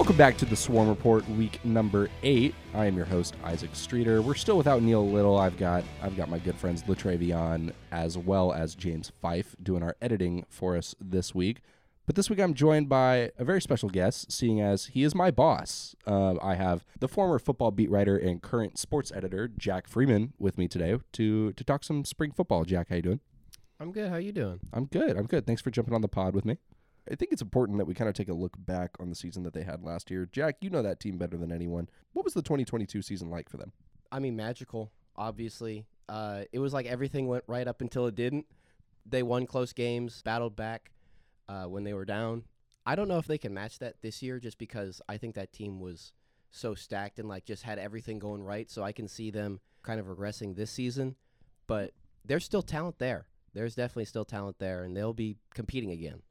Welcome back to the Swarm Report, week number eight. I am your host Isaac Streeter. We're still without Neil Little. I've got I've got my good friends Latravion as well as James Fife doing our editing for us this week. But this week I'm joined by a very special guest, seeing as he is my boss. Uh, I have the former football beat writer and current sports editor Jack Freeman with me today to to talk some spring football. Jack, how you doing? I'm good. How you doing? I'm good. I'm good. Thanks for jumping on the pod with me. I think it's important that we kind of take a look back on the season that they had last year. Jack, you know that team better than anyone. What was the 2022 season like for them? I mean, magical. Obviously, uh, it was like everything went right up until it didn't. They won close games, battled back uh, when they were down. I don't know if they can match that this year, just because I think that team was so stacked and like just had everything going right. So I can see them kind of regressing this season, but there's still talent there. There's definitely still talent there, and they'll be competing again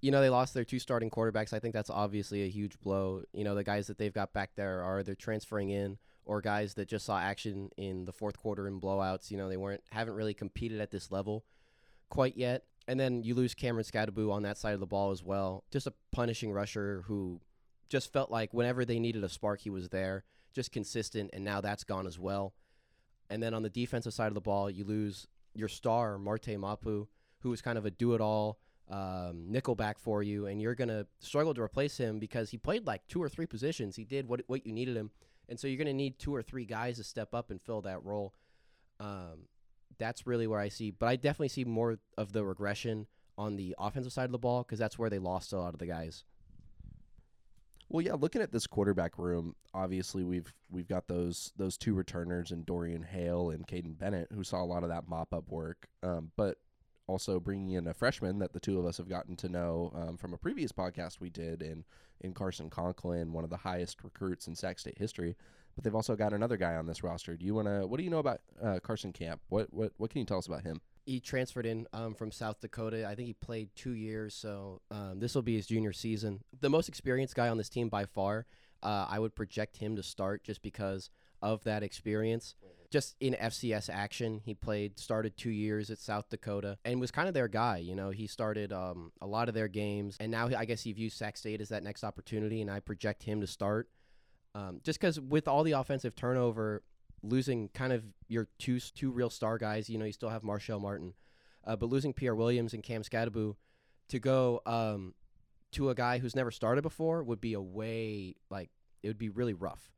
you know, they lost their two starting quarterbacks. I think that's obviously a huge blow. You know, the guys that they've got back there are they're transferring in or guys that just saw action in the fourth quarter in blowouts. You know, they weren't haven't really competed at this level quite yet. And then you lose Cameron Skattebo on that side of the ball as well. Just a punishing rusher who just felt like whenever they needed a spark, he was there, just consistent, and now that's gone as well. And then on the defensive side of the ball, you lose your star, Marte Mapu, who was kind of a do it all um, nickelback for you, and you're gonna struggle to replace him because he played like two or three positions. He did what what you needed him, and so you're gonna need two or three guys to step up and fill that role. Um, that's really where I see, but I definitely see more of the regression on the offensive side of the ball because that's where they lost a lot of the guys. Well, yeah, looking at this quarterback room, obviously we've we've got those those two returners and Dorian Hale and Kaiden Bennett who saw a lot of that mop up work. Um, but also bringing in a freshman that the two of us have gotten to know um, from a previous podcast we did in in Carson Conklin, one of the highest recruits in Sac State history. But they've also got another guy on this roster. Do you want to? What do you know about uh, Carson Camp? What what what can you tell us about him? He transferred in um, from South Dakota. I think he played two years, so um, this will be his junior season. The most experienced guy on this team by far. Uh, I would project him to start just because of that experience just in FCS action. He played, started two years at South Dakota, and was kind of their guy. You know, he started um, a lot of their games, and now I guess he views Sac State as that next opportunity, and I project him to start. Um, just because with all the offensive turnover, losing kind of your two two real star guys, you know, you still have Marshall Martin, uh, but losing Pierre Williams and Cam Skattebo to go um, to a guy who's never started before would be a way like it would be really rough.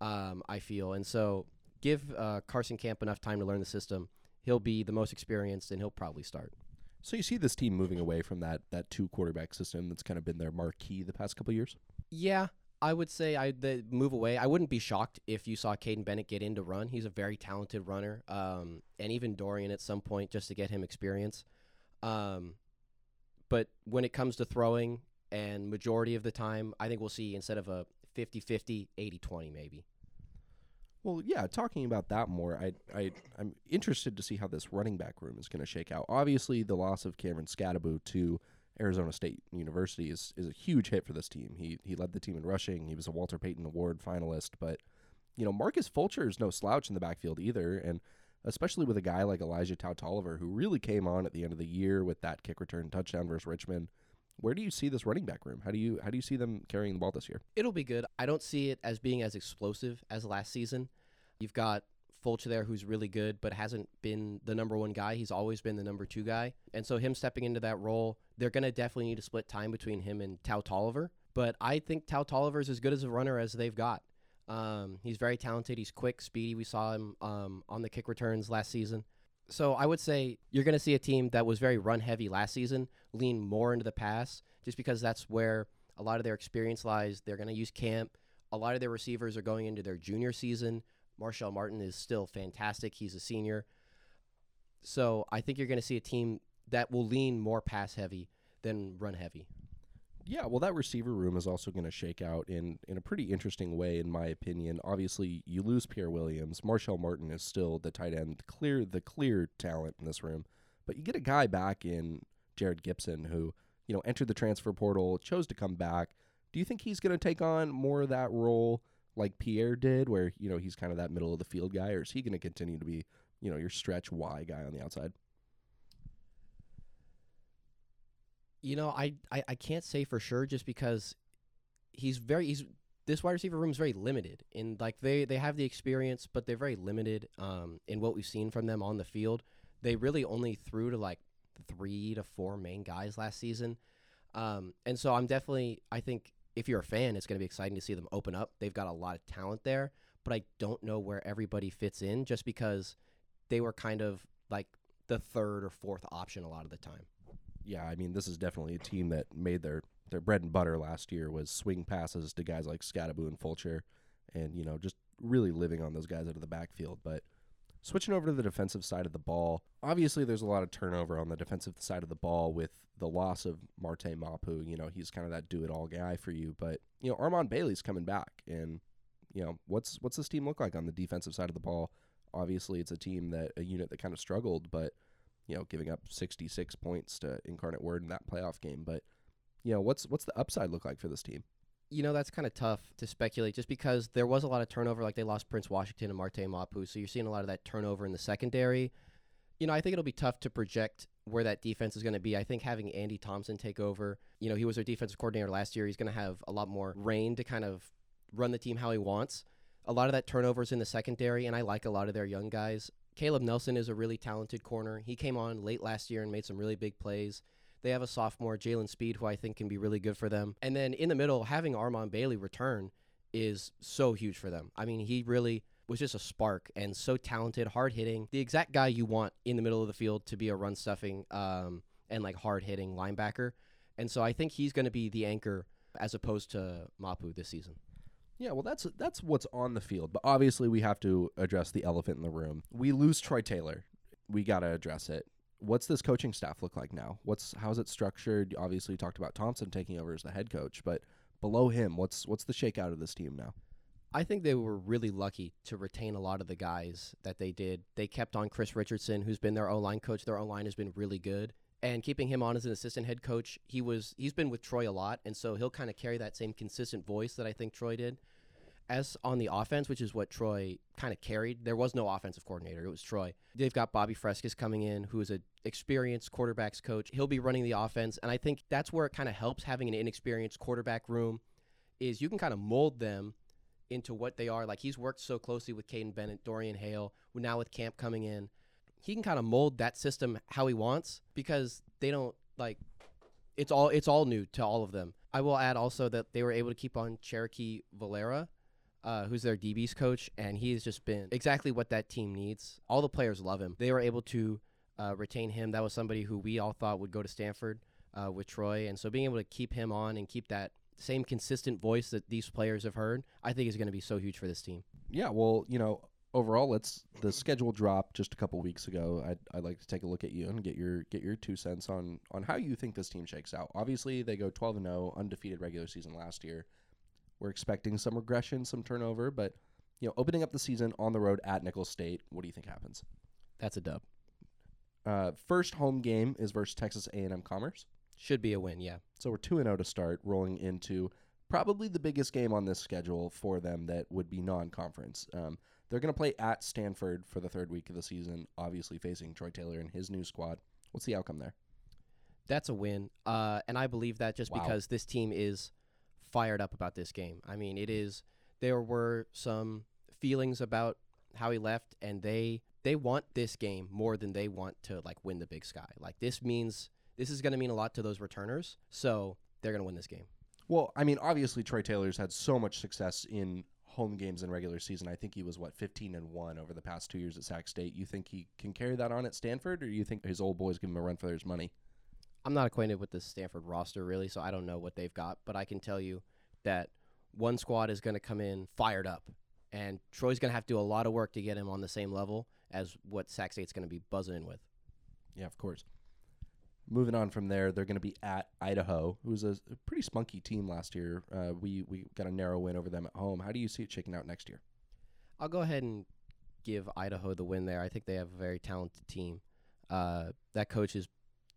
Um, I feel, and so give uh, Carson Camp enough time to learn the system. He'll be the most experienced, and he'll probably start. So you see this team moving away from that that two quarterback system that's kind of been their marquee the past couple years. Yeah, I would say I the move away. I wouldn't be shocked if you saw Kaiden Bennett get in to run. He's a very talented runner, um, and even Dorian at some point just to get him experience. Um, but when it comes to throwing, and majority of the time, I think we'll see instead of a 50-50, 80-20 maybe. Well, yeah, talking about that more, I, I, I'm interested to see how this running back room is going to shake out. Obviously, the loss of Cameron Skattebo to Arizona State University is, is a huge hit for this team. He he led the team in rushing. He was a Walter Payton Award finalist, but you know Marcus Fulcher is no slouch in the backfield either, and especially with a guy like Elijah Tau-Tolliver who really came on at the end of the year with that kick return touchdown versus Richmond. Where do you see this running back room? How do you how do you see them carrying the ball this year? It'll be good. I don't see it as being as explosive as last season. You've got Fulcher there who's really good but hasn't been the number one guy. He's always been the number two guy. And so him stepping into that role, they're to definitely need to split time between him and Tau-Tolliver. But I think Tau-Tolliver is as good as a runner as they've got. Um, he's very talented. He's quick, speedy. We saw him um, on the kick returns last season. So I would say you're going to see a team that was very run heavy last season lean more into the pass just because that's where a lot of their experience lies. They're going to use camp. A lot of their receivers are going into their junior season. Marshall Martin is still fantastic. He's a senior. So I think you're going to see a team that will lean more pass heavy than run heavy. Yeah, well, that receiver room is also going to shake out in in a pretty interesting way, in my opinion. Obviously, you lose Pierre Williams. Marshall Martin is still the tight end, clear the clear talent in this room, but you get a guy back in Jared Gipson who you know entered the transfer portal, chose to come back. Do you think he's going to take on more of that role like Pierre did, where you know he's kind of that middle of the field guy, or is he going to continue to be you know your stretch Y guy on the outside? You know, I, I, I can't say for sure just because he's very he's this wide receiver room is very limited in like they they have the experience, but they're very limited um, in what we've seen from them on the field. They really only threw to like three to four main guys last season, um, and so I'm definitely I think if you're a fan, it's going to be exciting to see them open up. They've got a lot of talent there, but I don't know where everybody fits in just because they were kind of like the third or fourth option a lot of the time. Yeah, I mean, this is definitely a team that made their their bread and butter last year was swing passes to guys like Skattebo and Fulcher, and you know just really living on those guys out of the backfield. But switching over to the defensive side of the ball, obviously there's a lot of turnover on the defensive side of the ball with the loss of Marte Mapu. You know he's kind of that do it all guy for you, but you know Armon Bailey's coming back, and you know what's what's this team look like on the defensive side of the ball? Obviously, it's a team that a unit that kind of struggled, but you know, giving up 66 points to Incarnate Word in that playoff game. But you know, what's what's the upside look like for this team? You know, that's kind of tough to speculate just because there was a lot of turnover. Like they lost Prince Washington and Marte Mapu, so you're seeing a lot of that turnover in the secondary. You know, I think it'll be tough to project where that defense is going to be. I think having Andy Thompson take over, you know, he was their defensive coordinator last year. He's going to have a lot more reign to kind of run the team how he wants. A lot of that turnovers in the secondary, and I like a lot of their young guys. Caleb Nelson is a really talented corner. He came on late last year and made some really big plays. They have a sophomore, Jalen Speed, who I think can be really good for them. And then in the middle, having Armon Bailey return is so huge for them. I mean, he really was just a spark and so talented, hard hitting, the exact guy you want in the middle of the field to be a run stuffing um, and like hard hitting linebacker. And so I think he's going to be the anchor as opposed to Mapu this season. Yeah, well, that's that's what's on the field, but obviously we have to address the elephant in the room. We lose Troy Taylor. We got to address it. What's this coaching staff look like now? What's how's it structured? Obviously, you talked about Thompson taking over as the head coach, but below him, what's what's the shakeout of this team now? I think they were really lucky to retain a lot of the guys that they did. They kept on Chris Richardson, who's been their O line coach. Their O line has been really good, and keeping him on as an assistant head coach, he was he's been with Troy a lot, and so he'll kind of carry that same consistent voice that I think Troy did as on the offense, which is what Troy kind of carried. There was no offensive coordinator; it was Troy. They've got Bobby Fresques coming in, who is an experienced quarterbacks coach. He'll be running the offense, and I think that's where it kind of helps having an inexperienced quarterback room. Is you can kind of mold them into what they are. Like he's worked so closely with Kaiden Bennett, Dorian Hale, now with Camp coming in, he can kind of mold that system how he wants because they don't like. It's all it's all new to all of them. I will add also that they were able to keep on Cherokee Valera, uh, who's their DB's coach, and he has just been exactly what that team needs. All the players love him. They were able to uh, retain him. That was somebody who we all thought would go to Stanford uh, with Troy, and so being able to keep him on and keep that same consistent voice that these players have heard, I think is going to be so huge for this team. Yeah, well, you know, overall, let's the schedule dropped just a couple weeks ago. I'd, I'd like to take a look at you and get your get your two cents on on how you think this team shakes out. Obviously, they go twelve and zero, undefeated regular season last year. We're expecting some regression, some turnover, but you know, opening up the season on the road at Nicholls State, what do you think happens? That's a dub. Uh, first home game is versus Texas A&M Commerce. Should be a win, yeah. So we're 2 and 0 to start, rolling into probably the biggest game on this schedule for them that would be non conference. Um, they're going to play at Stanford for the third week of the season, obviously facing Troy Taylor and his new squad. What's the outcome there? That's a win. Uh, and I believe that just Wow. because this team is fired up about this game. I mean, it is, there were some feelings about how he left, and they. They want this game more than they want to like win the Big Sky. Like this means this is going to mean a lot to those returners, so they're going to win this game. Well, I mean, obviously Troy Taylor's had so much success in home games in regular season. I think he was what 15 and 1 over the past 2 years at Sac State. You think he can carry that on at Stanford or you think his old boys give him a run for his money? I'm not acquainted with the Stanford roster really, so I don't know what they've got, but I can tell you that one squad is going to come in fired up, and Troy's going to have to do a lot of work to get him on the same level as what Sac State's going to be buzzing in with. Yeah, of course. Moving on from there, they're going to be at Idaho, who's a, a pretty spunky team last year. Uh, we we got a narrow win over them at home. How do you see it shaking out next year? I'll go ahead and give Idaho the win there. I think they have a very talented team. Uh, that coach has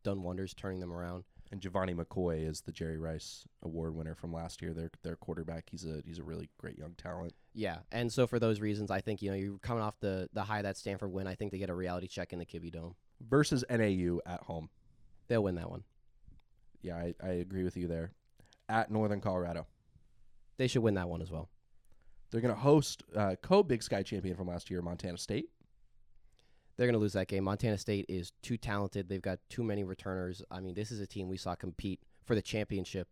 done wonders turning them around. And Gevani McCoy is the Jerry Rice Award winner from last year. Their their quarterback. He's a he's a really great young talent. Yeah, and so for those reasons, I think you know you're coming off the the high of that Stanford win. I think they get a reality check in the Kibby Dome. Versus NAU at home. They'll win that one. Yeah, I, I agree with you there. At Northern Colorado. They should win that one as well. They're going to host uh, co Big Sky champion from last year, Montana State. They're going to lose that game. Montana State is too talented. They've got too many returners. I mean, this is a team we saw compete for the championship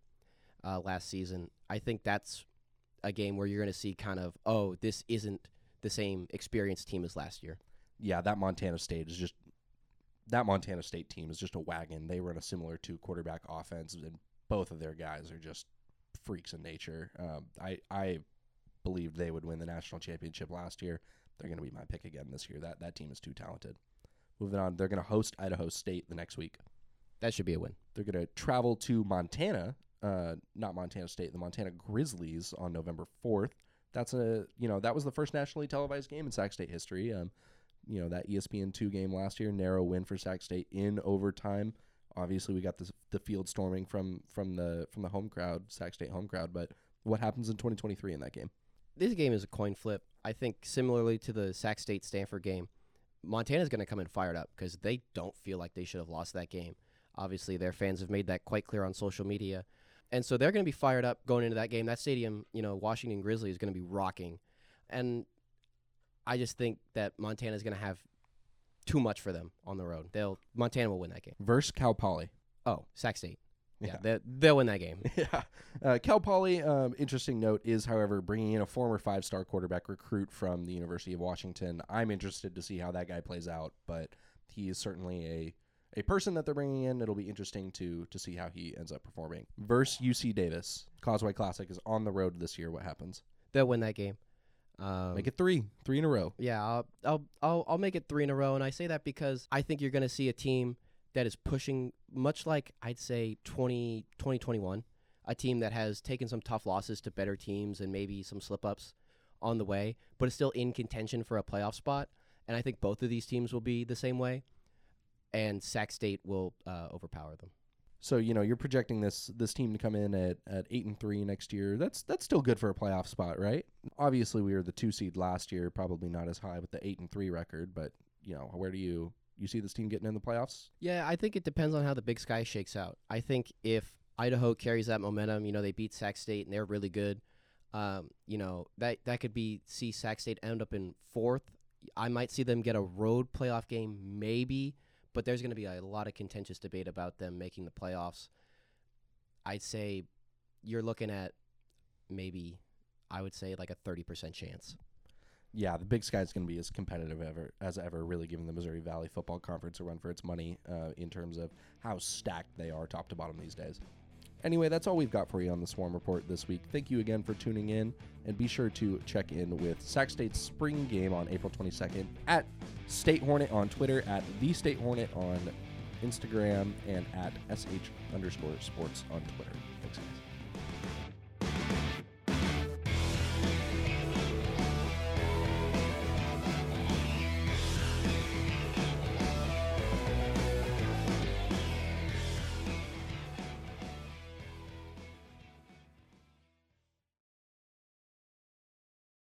uh, last season. I think that's a game where you're going to see kind of, oh, this isn't the same experienced team as last year. Yeah, that Montana State is just that Montana State team is just a wagon. They run a similar two quarterback offense, and both of their guys are just freaks in nature. Um, I I believed they would win the national championship last year. They're going to be my pick again this year. That that team is too talented. Moving on, they're going to host Idaho State the next week. That should be a win. They're going to travel to Montana, uh, not Montana State, the Montana Grizzlies on November fourth. That's a you know that was the first nationally televised game in Sac State history. Um, you know that ESPN two game last year, narrow win for Sac State in overtime. Obviously, we got the the field storming from from the from the home crowd, Sac State home crowd. But what happens in 2023 in that game? This game is a coin flip. I think similarly to the Sac State Stanford game, Montana's going to come in fired up because they don't feel like they should have lost that game. Obviously, their fans have made that quite clear on social media. And so they're going to be fired up going into that game. That stadium, you know, Washington Grizzly is going to be rocking. And I just think that Montana is going to have too much for them on the road. They'll Montana will win that game. Versus Cal Poly. Oh, Sac State. Yeah, They, they'll win that game. yeah. Uh, Cal Poly, um, interesting note, is, however, bringing in a former five star quarterback recruit from the University of Washington. I'm interested to see how that guy plays out, but he is certainly a a person that they're bringing in. It'll be interesting to to see how he ends up performing. Versus UC Davis, Causeway Classic is on the road this year. What happens? They'll win that game. Um, Make it three, three in a row. Yeah, I'll, I'll I'll I'll make it three in a row, and I say that because I think you're going to see a team that is pushing, much like I'd say 20, 2021, a team that has taken some tough losses to better teams and maybe some slip ups on the way, but is still in contention for a playoff spot. And I think both of these teams will be the same way, and Sac State will uh, overpower them. So you know you're projecting this this team to come in at, at eight and three next year. That's that's still good for a playoff spot, right? Obviously, we were the two seed last year, probably not as high with the eight and three record, but you know where do you you see this team getting in the playoffs? Yeah, I think it depends on how the Big Sky shakes out. I think if Idaho carries that momentum, you know, they beat Sac State and they're really good. Um, you know, that that could be see Sac State end up in fourth. I might see them get a road playoff game, maybe, but there's going to be a lot of contentious debate about them making the playoffs. I'd say you're looking at maybe, I would say like a 30% chance yeah, the Big Sky is going to be as competitive ever as ever, really giving the Missouri Valley Football Conference a run for its money uh, in terms of how stacked they are top to bottom these days. Anyway, that's all we've got for you on the Swarm Report this week. Thank you again for tuning in, and be sure to check in with Sac State's spring game on April 22nd at State Hornet on Twitter, at The State Hornet on Instagram, and at SH underscore sports on Twitter. Thanks, guys.